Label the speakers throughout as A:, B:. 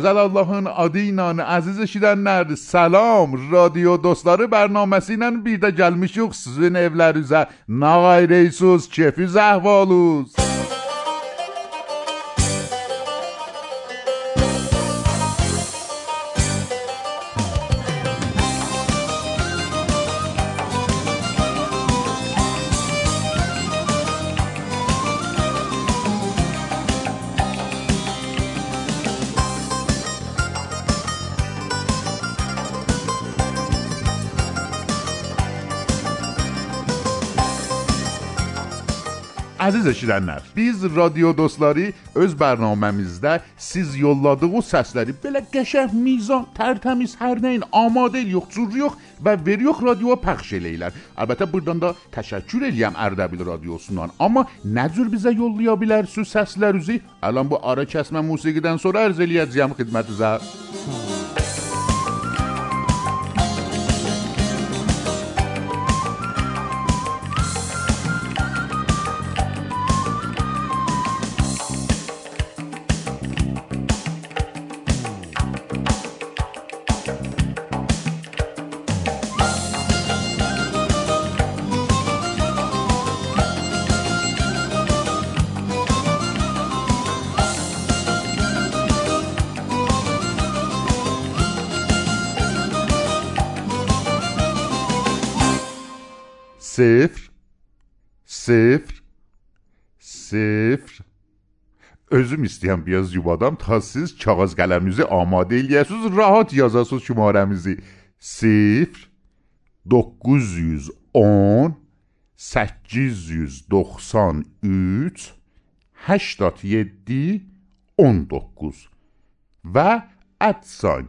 A: جزل الله آدینان عزیز شیدن نرد. سلام رادیو دوستلار برنامه سینن بیده جلمی شخص زین اولاروزه نای ریسوز چفی زهوالوز Əziz eşidənlər, biz radio dostları öz bərnaməmizdə siz yolladığınız səsləri belə qəşəng, mizan, tərtəmiz, hər nəyin amadə yox, cür yox və veriyox radioya pəxş eləyirlər. Əlbəttə burdan da təşəkkür eləyəm Ərdəbil radiosundan. Amma nə cür bizə yollaya bilərsiniz səslərinizi? Əlan bu ara kəsmə musiqidən sonra ərz eləyəcəyəm xidmətinizə. صفر صفر صفر Özüm istəyən biraz yubadan ta siz kağız qələminizi amadə eləyəsiniz, rahat yazasınız şumarəmizi. 0 910 893 87 19 və ədsan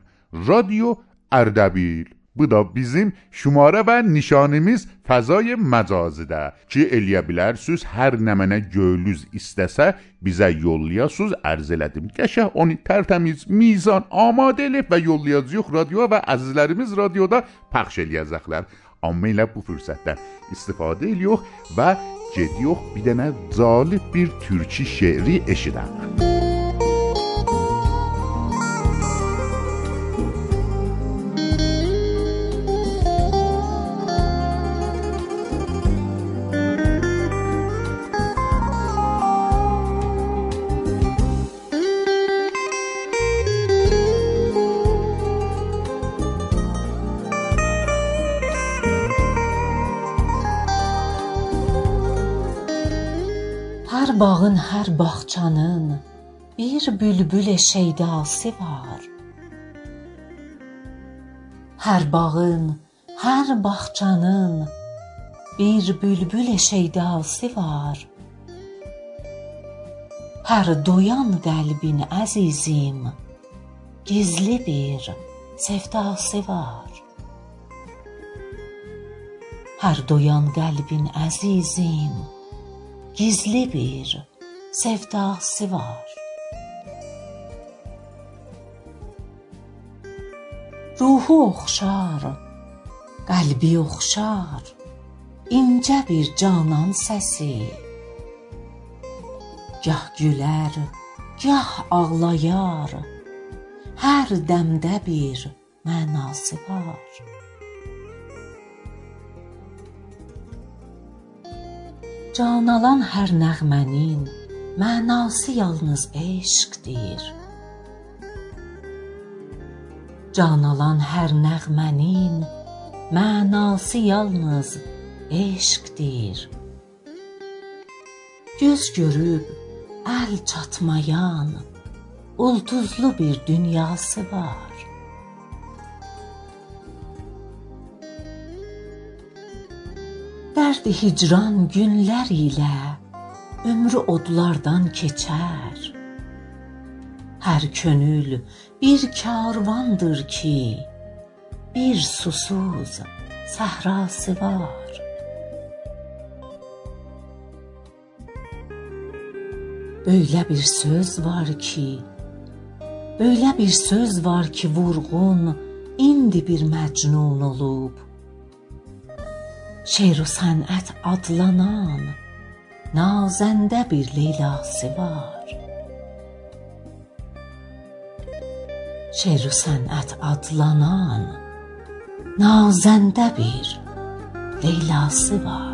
A: Radio Ərdəbil Bu da bizim şumara və nişanimiz fəzai məcazidə ki, eləyə bilərsiniz, hər nə mənə gönlünüz istəsə bizə yollayasınız, ərz elədim. Qəşəng onu tərtəmiz, mizan, amadə elib və yollayacağıq radioya və əzizlərimiz radioda pəxş eləyəcəklər. Amma elə bu fürsətdən istifadə eləyox və gediyox bir dənə zalib bir türkçü şeiri eşidək.
B: Bağın, hər bağçanın bir bülbül şeydası var. Hər bağın, hər bağçanın bir bülbül şeydası var. Hər doyan qəlbin əzizim gizli bir sevdası var. Hər doyan qəlbin əzizim gizli bir sevdası var. Ruhu oxşar, qəlbi oxşar, incə bir canan səsi. Gah gülər, gah ağlayar, hər dəmdə bir mənası var. Can alan hər nəğmənin mənası yalnız eşqdir. Can alan hər nəğmənin mənası yalnız eşqdir. Göz görüb əl çatmayan ulduzlu bir dünyası var. Dərdi hicran günlər ilə ömrü odlardan keçər. Hər könül bir karvandır ki, bir susuz səhrası var. Böyle bir söz var ki, böyle bir söz var ki vurğun indi bir məcnun olub. Şeir-u sənət adlanan nazəndə bir leylası var. Şeir-u sənət adlanan nazəndə bir leylası var.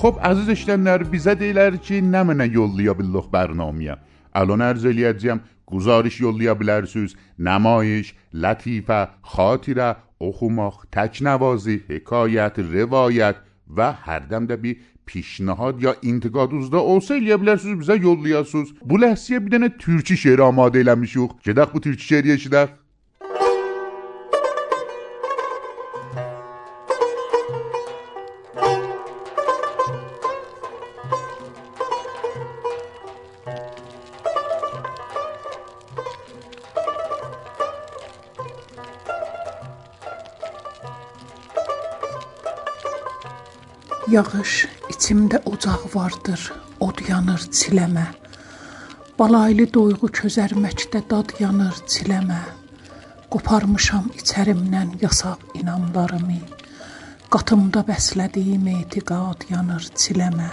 A: خب عزیز işləyənlər bizə deyirlər ki, nə mənə yollaya billəx bərnaməyə. الان ارز eləyəcəyəm گزارش yollaya bilərsiniz. نمایش، لطیفه، خاطره، oxumaq, təknəvazi, hekayət, rivayət və hərdən də bir پیشنهاد یا intiqadınızda olsa eləyə bilərsiniz bizə yollayasınız. Bu ləhsiyə bir dənə türkü şeiri amadə eləmişik. Gedək bu türkü şeiri eşidək.
C: Yağış içimdə ocaq vardır, od yanır çiləmə. Balaylı doyğu közərməkdə dad yanır çiləmə. Qoparmışam içərimdən yasaq inamlarımı. Qatımda bəslədiyim etiqad yanır çiləmə.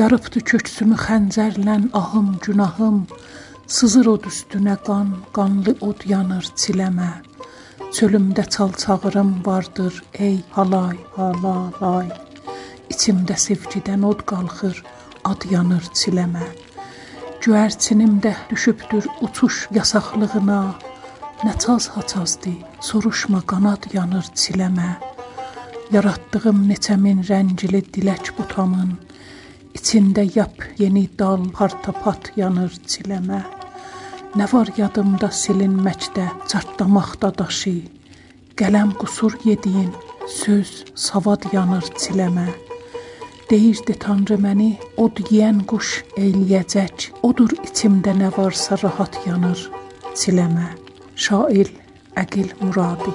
C: Yarıbdı köksümü xəncərlə ahım günahım. Sızır od üstünə qan, qanlı od yanır çiləmə. Çölümdə çal çağırım vardır, ey halay, halalay. İçimdə sevgidən od qalxır, ad yanır çiləmə. Göyərçinimdə düşübdür uçuş yasaqlığına. Nə çaz haçazdı, soruşma qanad yanır çiləmə. Yaratdığım neçə min rəngli dilək butamın içində yap yeni dal partapat yanır çiləmə. Nə var yadımda silinməkdə, çartlamaqda daşı. Qələm qusur yediyin, söz savad yanır çiləmə. Deyirdi Tanrı məni od yeyən quş eyləyəcək. Odur içimdə nə varsa rahat yanır. Çiləmə. Şair Əqil Muradi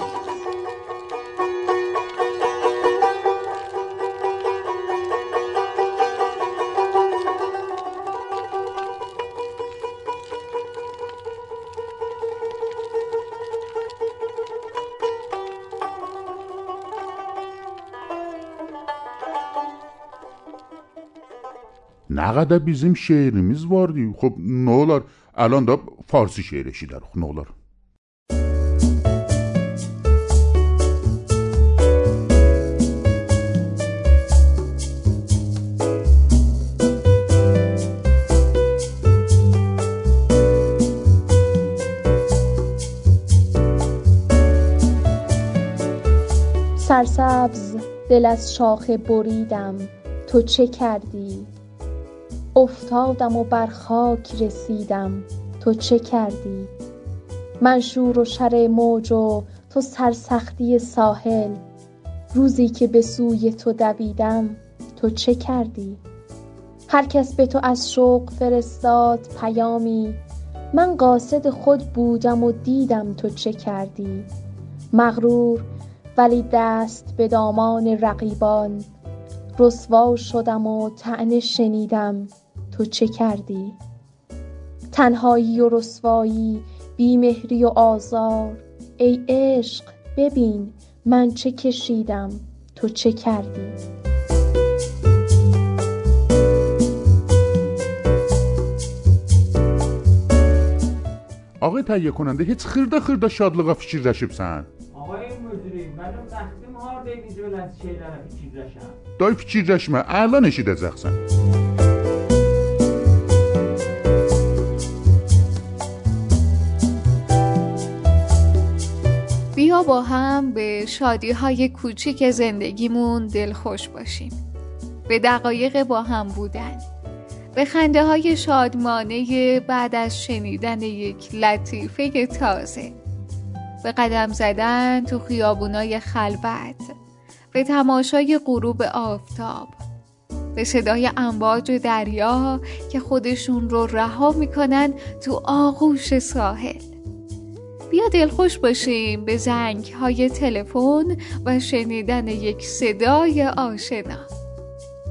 A: Qədər bizim şeirimiz vardı. خب nə olar? الان da فارسی şeir eşidərik. Nə olar?
D: سرسبز دل از شاخه بریدم تو چه کردی افتادم و بر خاک رسیدم. تو چه کردی؟ من شور و شر موج و تو سرسختی ساحل. روزی که به سوی تو دویدم تو چه کردی؟ هر کس به تو از شوق فرستاد پیامی. من قاصد خود بودم و دیدم تو چه کردی. مغرور ولی دست به دامان رقیبان. رسوا شدم و طعنه شنیدم. تو چه کردی تنهایی و رسوایی بیمهری و آزار ای عشق ببین من چه کشیدم تو چه کردی
A: آقای تهیه کننده هیچ خırda خırda şadlığa fikirləşibsən?
E: Ağay müdürüm, mənim bəxtim harda idi belə şeylərə fikirləşəm.
A: Day fikirləşmə, əlan eşidəcəksən.
F: با هم به شادی های کوچیک زندگیمون دلخوش باشیم. به دقایق با هم بودن. به خنده های شادمانه بعد از شنیدن یک لطیفه تازه. به قدم زدن تو خیابونای خلوت. به تماشای غروب آفتاب. به صدای امواج دریا که خودشون رو رها می‌کنن تو آغوش ساحل. بیا دلخوش باشیم به زنگ های تلفن و شنیدن یک صدای آشنا.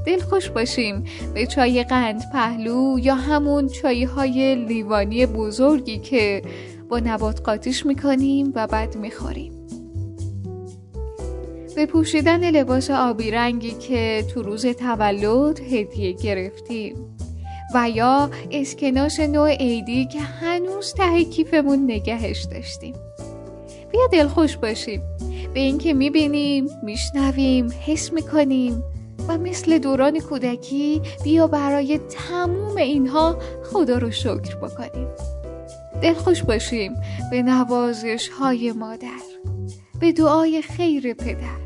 F: دلخوش باشیم به چای قند پهلو یا همون چای های لیوانی بزرگی که با نبات قاطیش می‌کنیم و بعد می‌خوریم. به پوشیدن لباس آبی رنگی که تو روز تولد هدیه گرفتیم. و یا اسکناس نوع عیدی که هنوز ته کیفمون نگهش داشتیم. بیا دلخوش باشیم. به اینکه می‌بینیم میشنویم حس می‌کنیم و مثل دوران کودکی بیا برای تموم اینها خدا رو شکر بکنیم. دلخوش باشیم به نوازش های مادر به دعای خیر پدر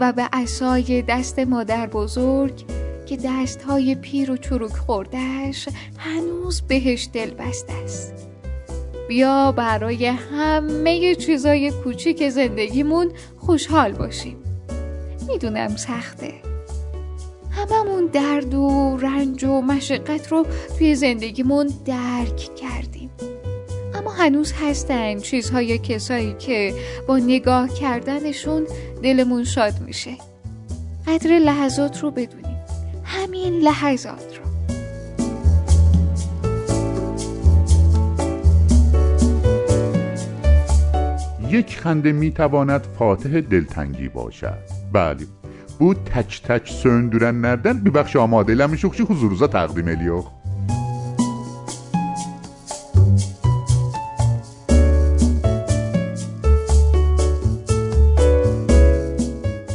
F: و به عصای دست مادر بزرگ که دست های پیر و چروک خوردهش هنوز بهش دل بسته است. بیا برای همه چیزای کوچیک زندگیمون خوشحال باشیم. می‌دونم سخته. هممون درد و رنج و مشقت رو توی زندگیمون درک کردیم. اما هنوز هستن چیزهای کسایی که با نگاه کردنشون دلمون شاد میشه. قدر لحظات رو بدونیم. همین لحظات رو.
A: یک خنده می تواند فاتح دلتنگی باشد. بله بو تچ تچ سندورن نردن بی بخش آماده لمی شخشی حضورزا تقدیم الیوخ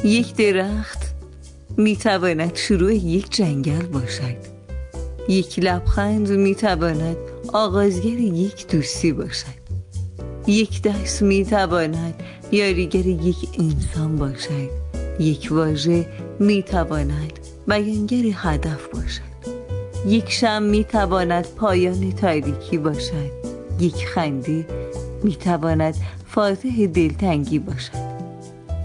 G: یک درخ می تواند شروع یک جنگل باشد. یک لبخند می تواند آغازگر یک دوستی باشد. یک دست می تواند یاریگر یک انسان باشد. یک واژه می تواند بیانگر هدف باشد. یک شم می تواند پایان تاریکی باشد. یک خنده می تواند فاتح دلتنگی باشد.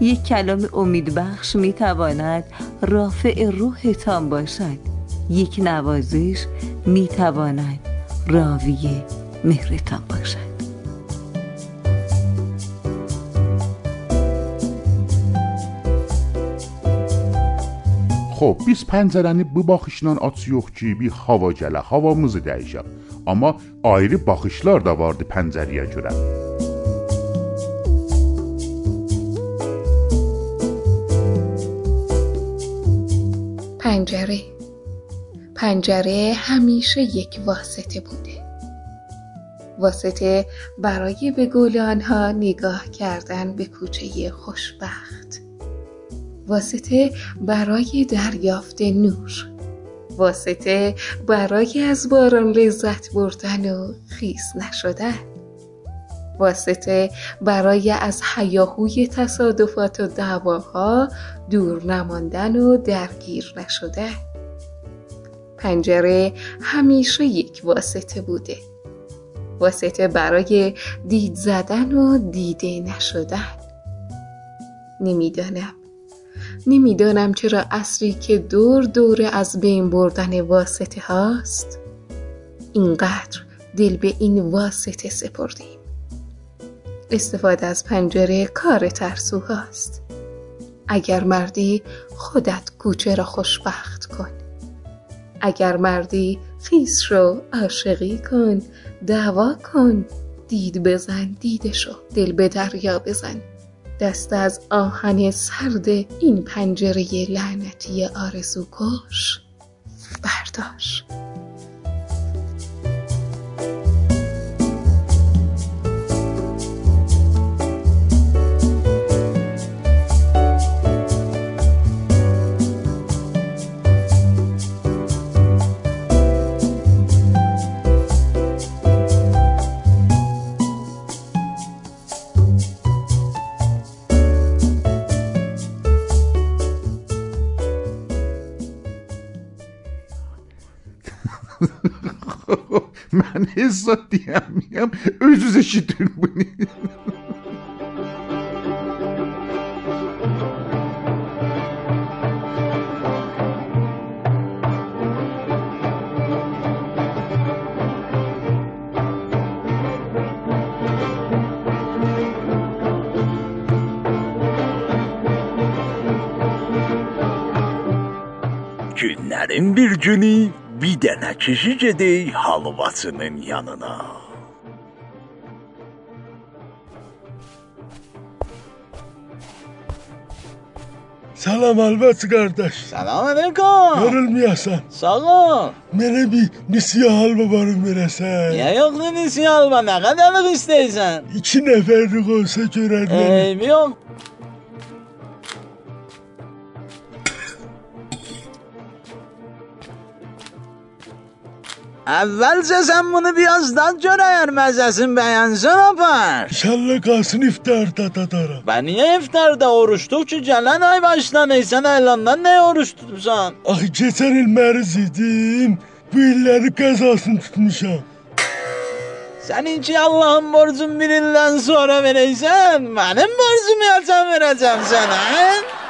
G: یک کلام امید بخش می تواند رافع روحتان باشد. یک نوازش می تواند راوی مهرتان باشد.
A: خب بیس پنزرانی بی باخشنان آتسیوخ یخچی بی خواجله خواموزه دیشم اما آیری باخشلار دا وارد پنزریه جورم موسیقی
H: پنجره. پنجره همیشه یک واسطه بوده. واسطه برای به گل آنها نگاه کردن به کوچه خوشبخت. واسطه برای دریافت نور. واسطه برای از باران لذت بردن و خیس نشدن. واسطه برای از حیاهوی تصادفات و دعواها دور نماندن و درگیر نشدن پنجره همیشه یک واسطه بوده. واسطه برای دید زدن و دیده نشدن. نمی‌دانم. نمی‌دانم چرا اصری که دور دور از بین بردن واسطه هاست اینقدر دل به این واسطه سپردیم. استفاده از پنجره کار ترسو هاست اگر مردی خودت کوچه را خوشبخت کن. اگر مردی خیس رو عاشقی کن دعوا کن دید بزن دیدشو دل به دریا بزن. دست از آهن سرد این پنجره لعنتی آرزو کش برداشت
A: من حسادی هم میگم özüze بودی
I: Günlerin bir günü. Bir dənə kişi gedək halvasının yanına.
J: Salam Albat qardaş.
K: Salam aleyküm.
J: Yorulmayasan.
K: Sağ ol.
J: Mənə bir nisiyə halva barım verəsən.
K: Niyə yoxdur nisi alma? Nə qədərlik istəyirsən?
J: İki nəfərlik olsa görər məni.
K: Eybi yox. Əvvəlcə sən bunu biraz dad gör əgər məzəsin bəyənsən apar.
J: İnşallah qalsın iftarda dadaram.
K: Və niyə iftarda oruç tut ki, gələn ay başdan sən əylandan nə oruç tutmusan?
J: Axı keçən il məriz idim. Bu illəri qəzasını tutmuşam.
K: Səninki Allahın borcun bir ildən sonra verəysən, mənim borcumu yacan verəcəm sənə.
L: Canım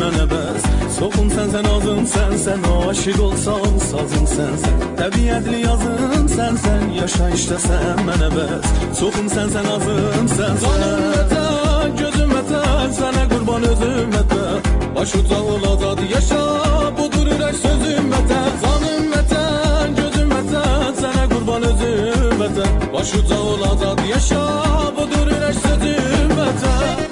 L: mənə bəs Soxunsan sən azın sən sən aşiq olsan sazın sən sən Təbiətli yazın sən sən yaşayışda sən mənə bəs Soxunsan sən azın sən sən Zanım gözüm ətər sənə qurban özüm ətər Baş uca olacaq yaşa budur ürək sözüm ətər Zanım ətər gözüm ətər sənə qurban özüm ətər Baş uca olacaq yaşa budur ürək sözüm ətər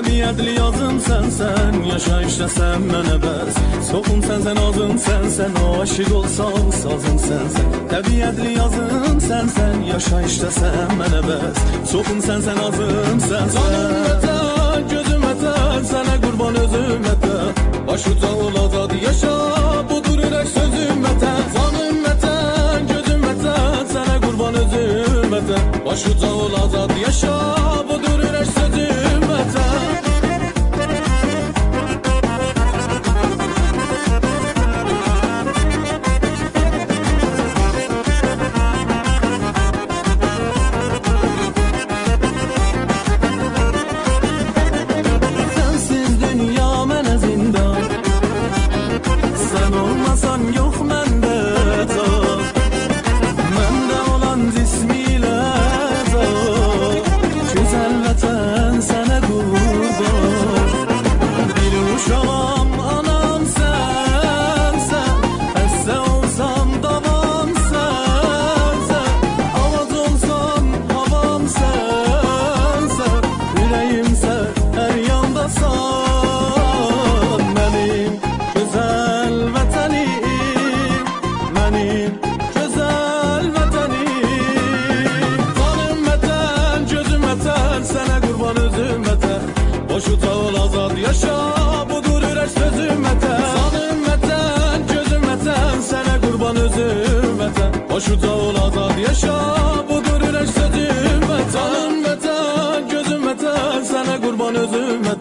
L: Əbədiyyətli yazım sənsən, yaşa işləsən mənə bəs Soxum sənsən, azım sənsən, o aşıq olsam sazım sənsən Təbiyyətli yazım sənsən, yaşa işləsən mənə bəs Soxum sənsən, azım sənsən Canım ətər, gözüm ətər, sənə qurban özüm ətər Baş uca olacaq, yaşa, budur ürək sözüm ətər Canım ətər, gözüm ətər, sənə qurban özüm ətər Baş uca olacaq, yaşa,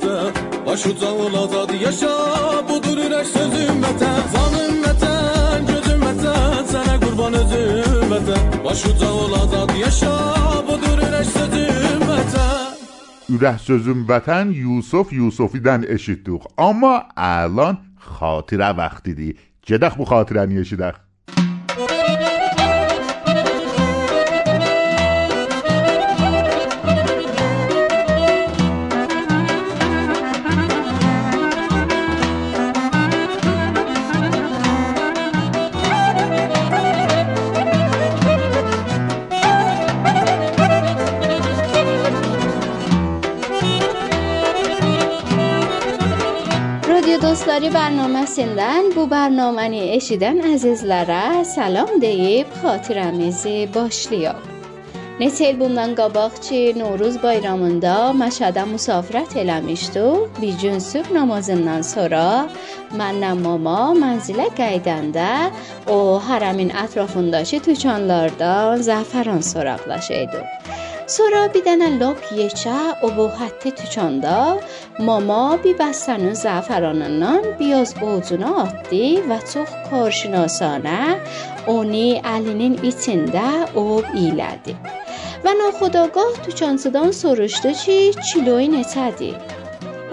L: vətən Başuca ol azad yaşa Budur ürək sözüm vətən Canım vətən, gözüm vətən Sənə qurban özüm vətən Başuca ol azad yaşa Budur ürək sözüm vətən
A: Ürək sözüm vətən Yusuf Yusufidən eşitdik. Amma الان xatirə vaxtidir. Gedək bu xatirəni eşidək.
M: Dostları bərnaməsindən bu bərnaməni eşidən əzizlərə salam deyib xatirəmizi başlayaq. Neçə il bundan qabaq ki, Novruz bayramında Məşədə müsafirət eləmişdik. Bir gün sübh namazından sonra mənlə mama mənzilə qayıdanda o hərəmin ətrafındakı dükanlardan zəfəran soraqlaşıydı. Sonra bir dənə lap yekə o bu xətti tükanda mama bir bəstənin zəfəranından biraz ovcuna atdı və çox karşinasanə onu əlinin içində ov ilədi. Və naxodagah dükançıdan soruşdu ki, kiloyu neçədir?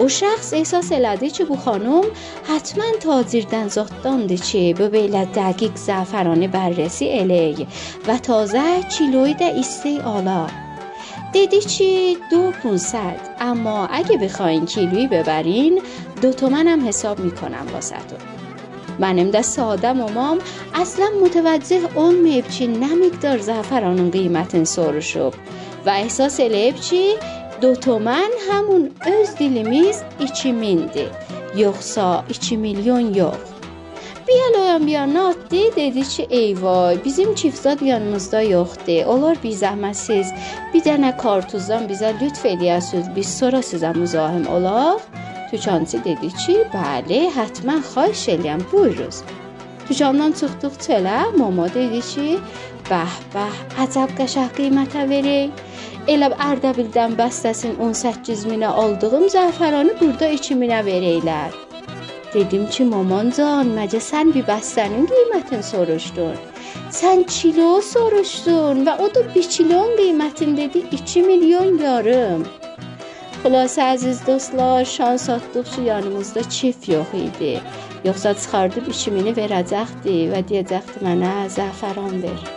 M: O şəxs ehsas elədi ki, bu xanım həttəmən tacirdən zotdandır ki, bu belə dəqiq zəfəranı bərrəsi eləyək və tazə kiloyu دیدی چی؟ دو پونصد. اما اگه بخواین کیلویی ببرین دو تومن هم حساب می‌کنم واسطور منم دست آدم و مام. اصلا متوجه اون میبچی نمیگدار زفران اون قیمت انصار شد و احساس لیبچی دو تومن همون از دیلیمیز ایچی مینده. یخسا ایچی میلیون یخ. بیال آیان بیان نات دیدی چی؟ ایوای بیزیم چیفزاد یانموزده یخ دی اولار بی زحمت سیز. Bir dənə kartuzdan bizə lütf eləyəsiniz, biz sonra sizə müzahim olaq. Dükançı dedi ki, bəli, həttəmən xahiş eləyəm, buyuruz. Dükandan çıxdıq çölə, mama dedi ki, bəh, bəh, əcəb qəşəng qiymətə verək. Elə Ərdəbildən bəstəsin 18 minə aldığım zəfəranı burada 2 minə verəylər. Dedim ki, maman can, məcə sən bir bəstənin qiymətini soruşdun. Sən kilo soruşdun və o da 1 kilonun qiymətini dedi 2 milyon yarım. Xülasə əziz dostlar, şans atdıq ki, yanımızda çift yox idi. Yoxsa çıxardıb 2000-i verəcəkdi və deyəcəkdi mənə zəfəran ver.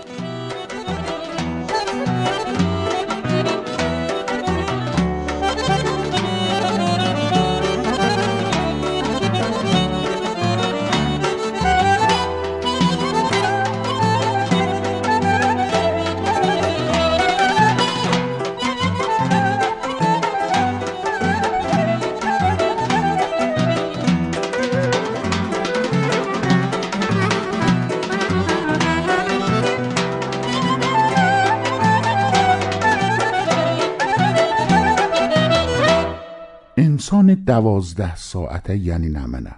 A: İnsan دوازده saate yəni nə mənə?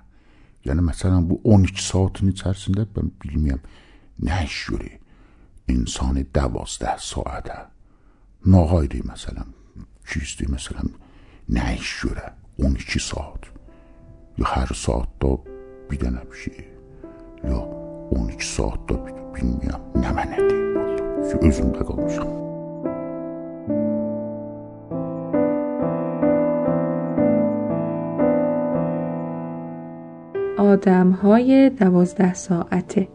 A: Yəni məsələn bu 12 saatin içərisində mən bilmirəm nə iş görür. İnsan 12 saate. Nağayri məsələn, çizdi məsələn, nə iş görə 12 saat. Ya hər saatda bir dənə bir şey. Ya 12 saatda bir, bilmirəm, nə mənə deyim vallahi. Ki özümdə qalmışam.
N: آدم های دوازده ساعته.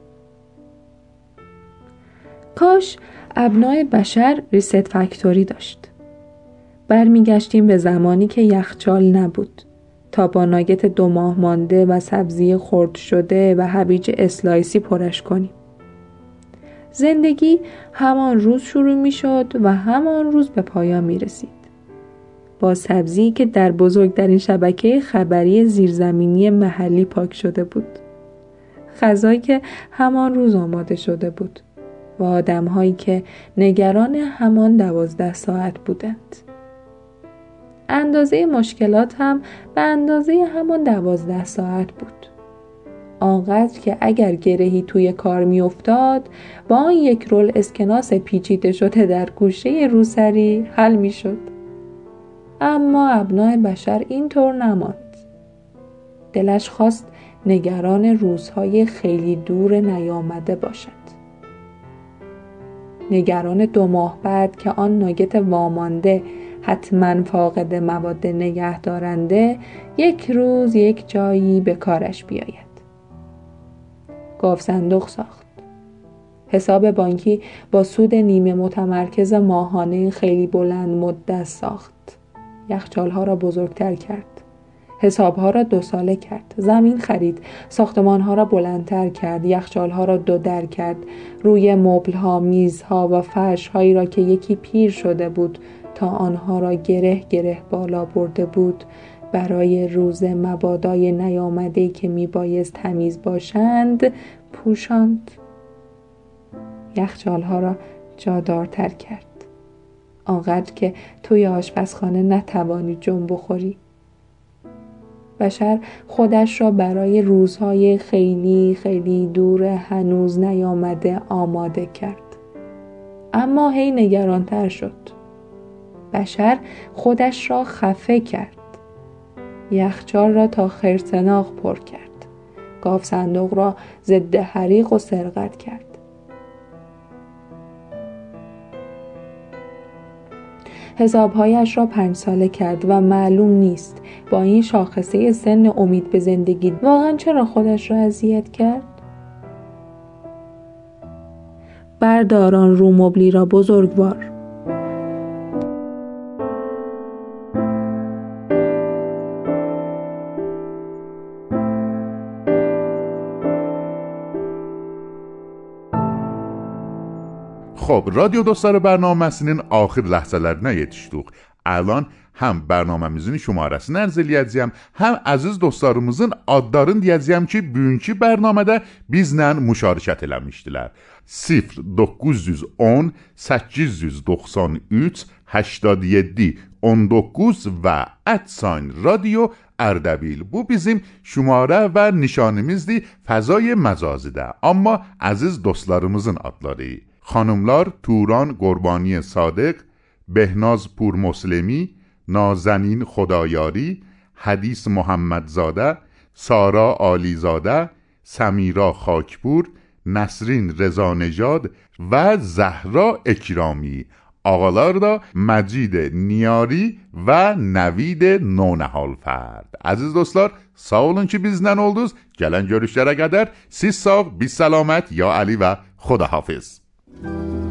N: کاش ابنای بشر reset factory داشت. برمیگشتیم به زمانی که یخچال نبود تا با ناگت دو ماه مانده و سبزی خرد شده و هویج sliceی پرش کنیم. زندگی همان روز شروع می شد و همان روز به پایان می رسید. با سبزی که در بزرگترین شبکه خبری زیرزمینی محلی پاک شده بود. غذایی که همان روز آماده شده بود و آدمهایی که نگران همان دوازده ساعت بودند. اندازه مشکلات هم به اندازه همان دوازده ساعت بود. آنقدر که اگر گرهی توی کار میافتاد با آن یک رول اسکناس پیچیده شده در گوشه روسری حل می‌شد اما ابنای بشر اینطور نماند دلش خواست نگران روزهای خیلی دور نیامده باشد نگران دو ماه بعد که آن ناگت وامانده حتما فاقد مواد نگه دارنده یک روز یک جایی به کارش بیاید گاف صندوق ساخت. حساب بانکی با سود نیمه متمرکز ماهانه خیلی بلند مدت ساخت. یخچالها را بزرگتر کرد. حسابها را دو ساله کرد. زمین خرید. ساختمانها را بلندتر کرد. یخچالها را دو در کرد. روی مبلها، میزها و فرشهایی را که یکی پیر شده بود تا آنها را گره گره بالا برده بود برای روز مبادای نیامده که میبایست تمیز باشند پوشاند یخچالها را جادارتر کرد آنقدر که توی آشپزخانه نتوانی جنب بخوری. بشر خودش را برای روزهای خیلی خیلی دور هنوز نیامده آماده کرد. اما هی نگرانتر شد. بشر خودش را خفه کرد. یخچال را تا خرسناق پر کرد. گاف صندوق را ضد حریق و سرقت کرد. حسابهایش را پنج ساله کرد و معلوم نیست با این شاخصه سن امید به زندگی واقعا چرا خودش را اذیت کرد؟ برداران رو مبلی را بزرگوار.
A: Xo'p, radio dostları bərnaməsinin axır ləhzələrinə yetişdik. Əlan həm bərnaməmizin şumarəsini ərz eləyəcəyəm, həm əziz dostlarımızın adlarını deyəcəyəm ki, bugünkü bərnamədə bizlə müşarikət eləmişdilər. 0910 893 87 19 və ادساین رادیو اردبیل bu bizim şumara və nişanimizdir fəzای məcazidə amma əziz dostlarımızın adları خانملار توران گربانی صادق بهناز پور مسلمی نازنین خدایاری حدیث محمدزاده سارا آلیزاده سمیرا خاکپور نسرین رزانجاد و زهرا اکرامی. آقالار دا مجید نیاری و نوید نونهال فرد عزیز دوستلار ساولون که بیزنن اولدوز؟ گلن گرشتره قدر سی ساو بی سلامت یا علی و خدا حافظ Thank you.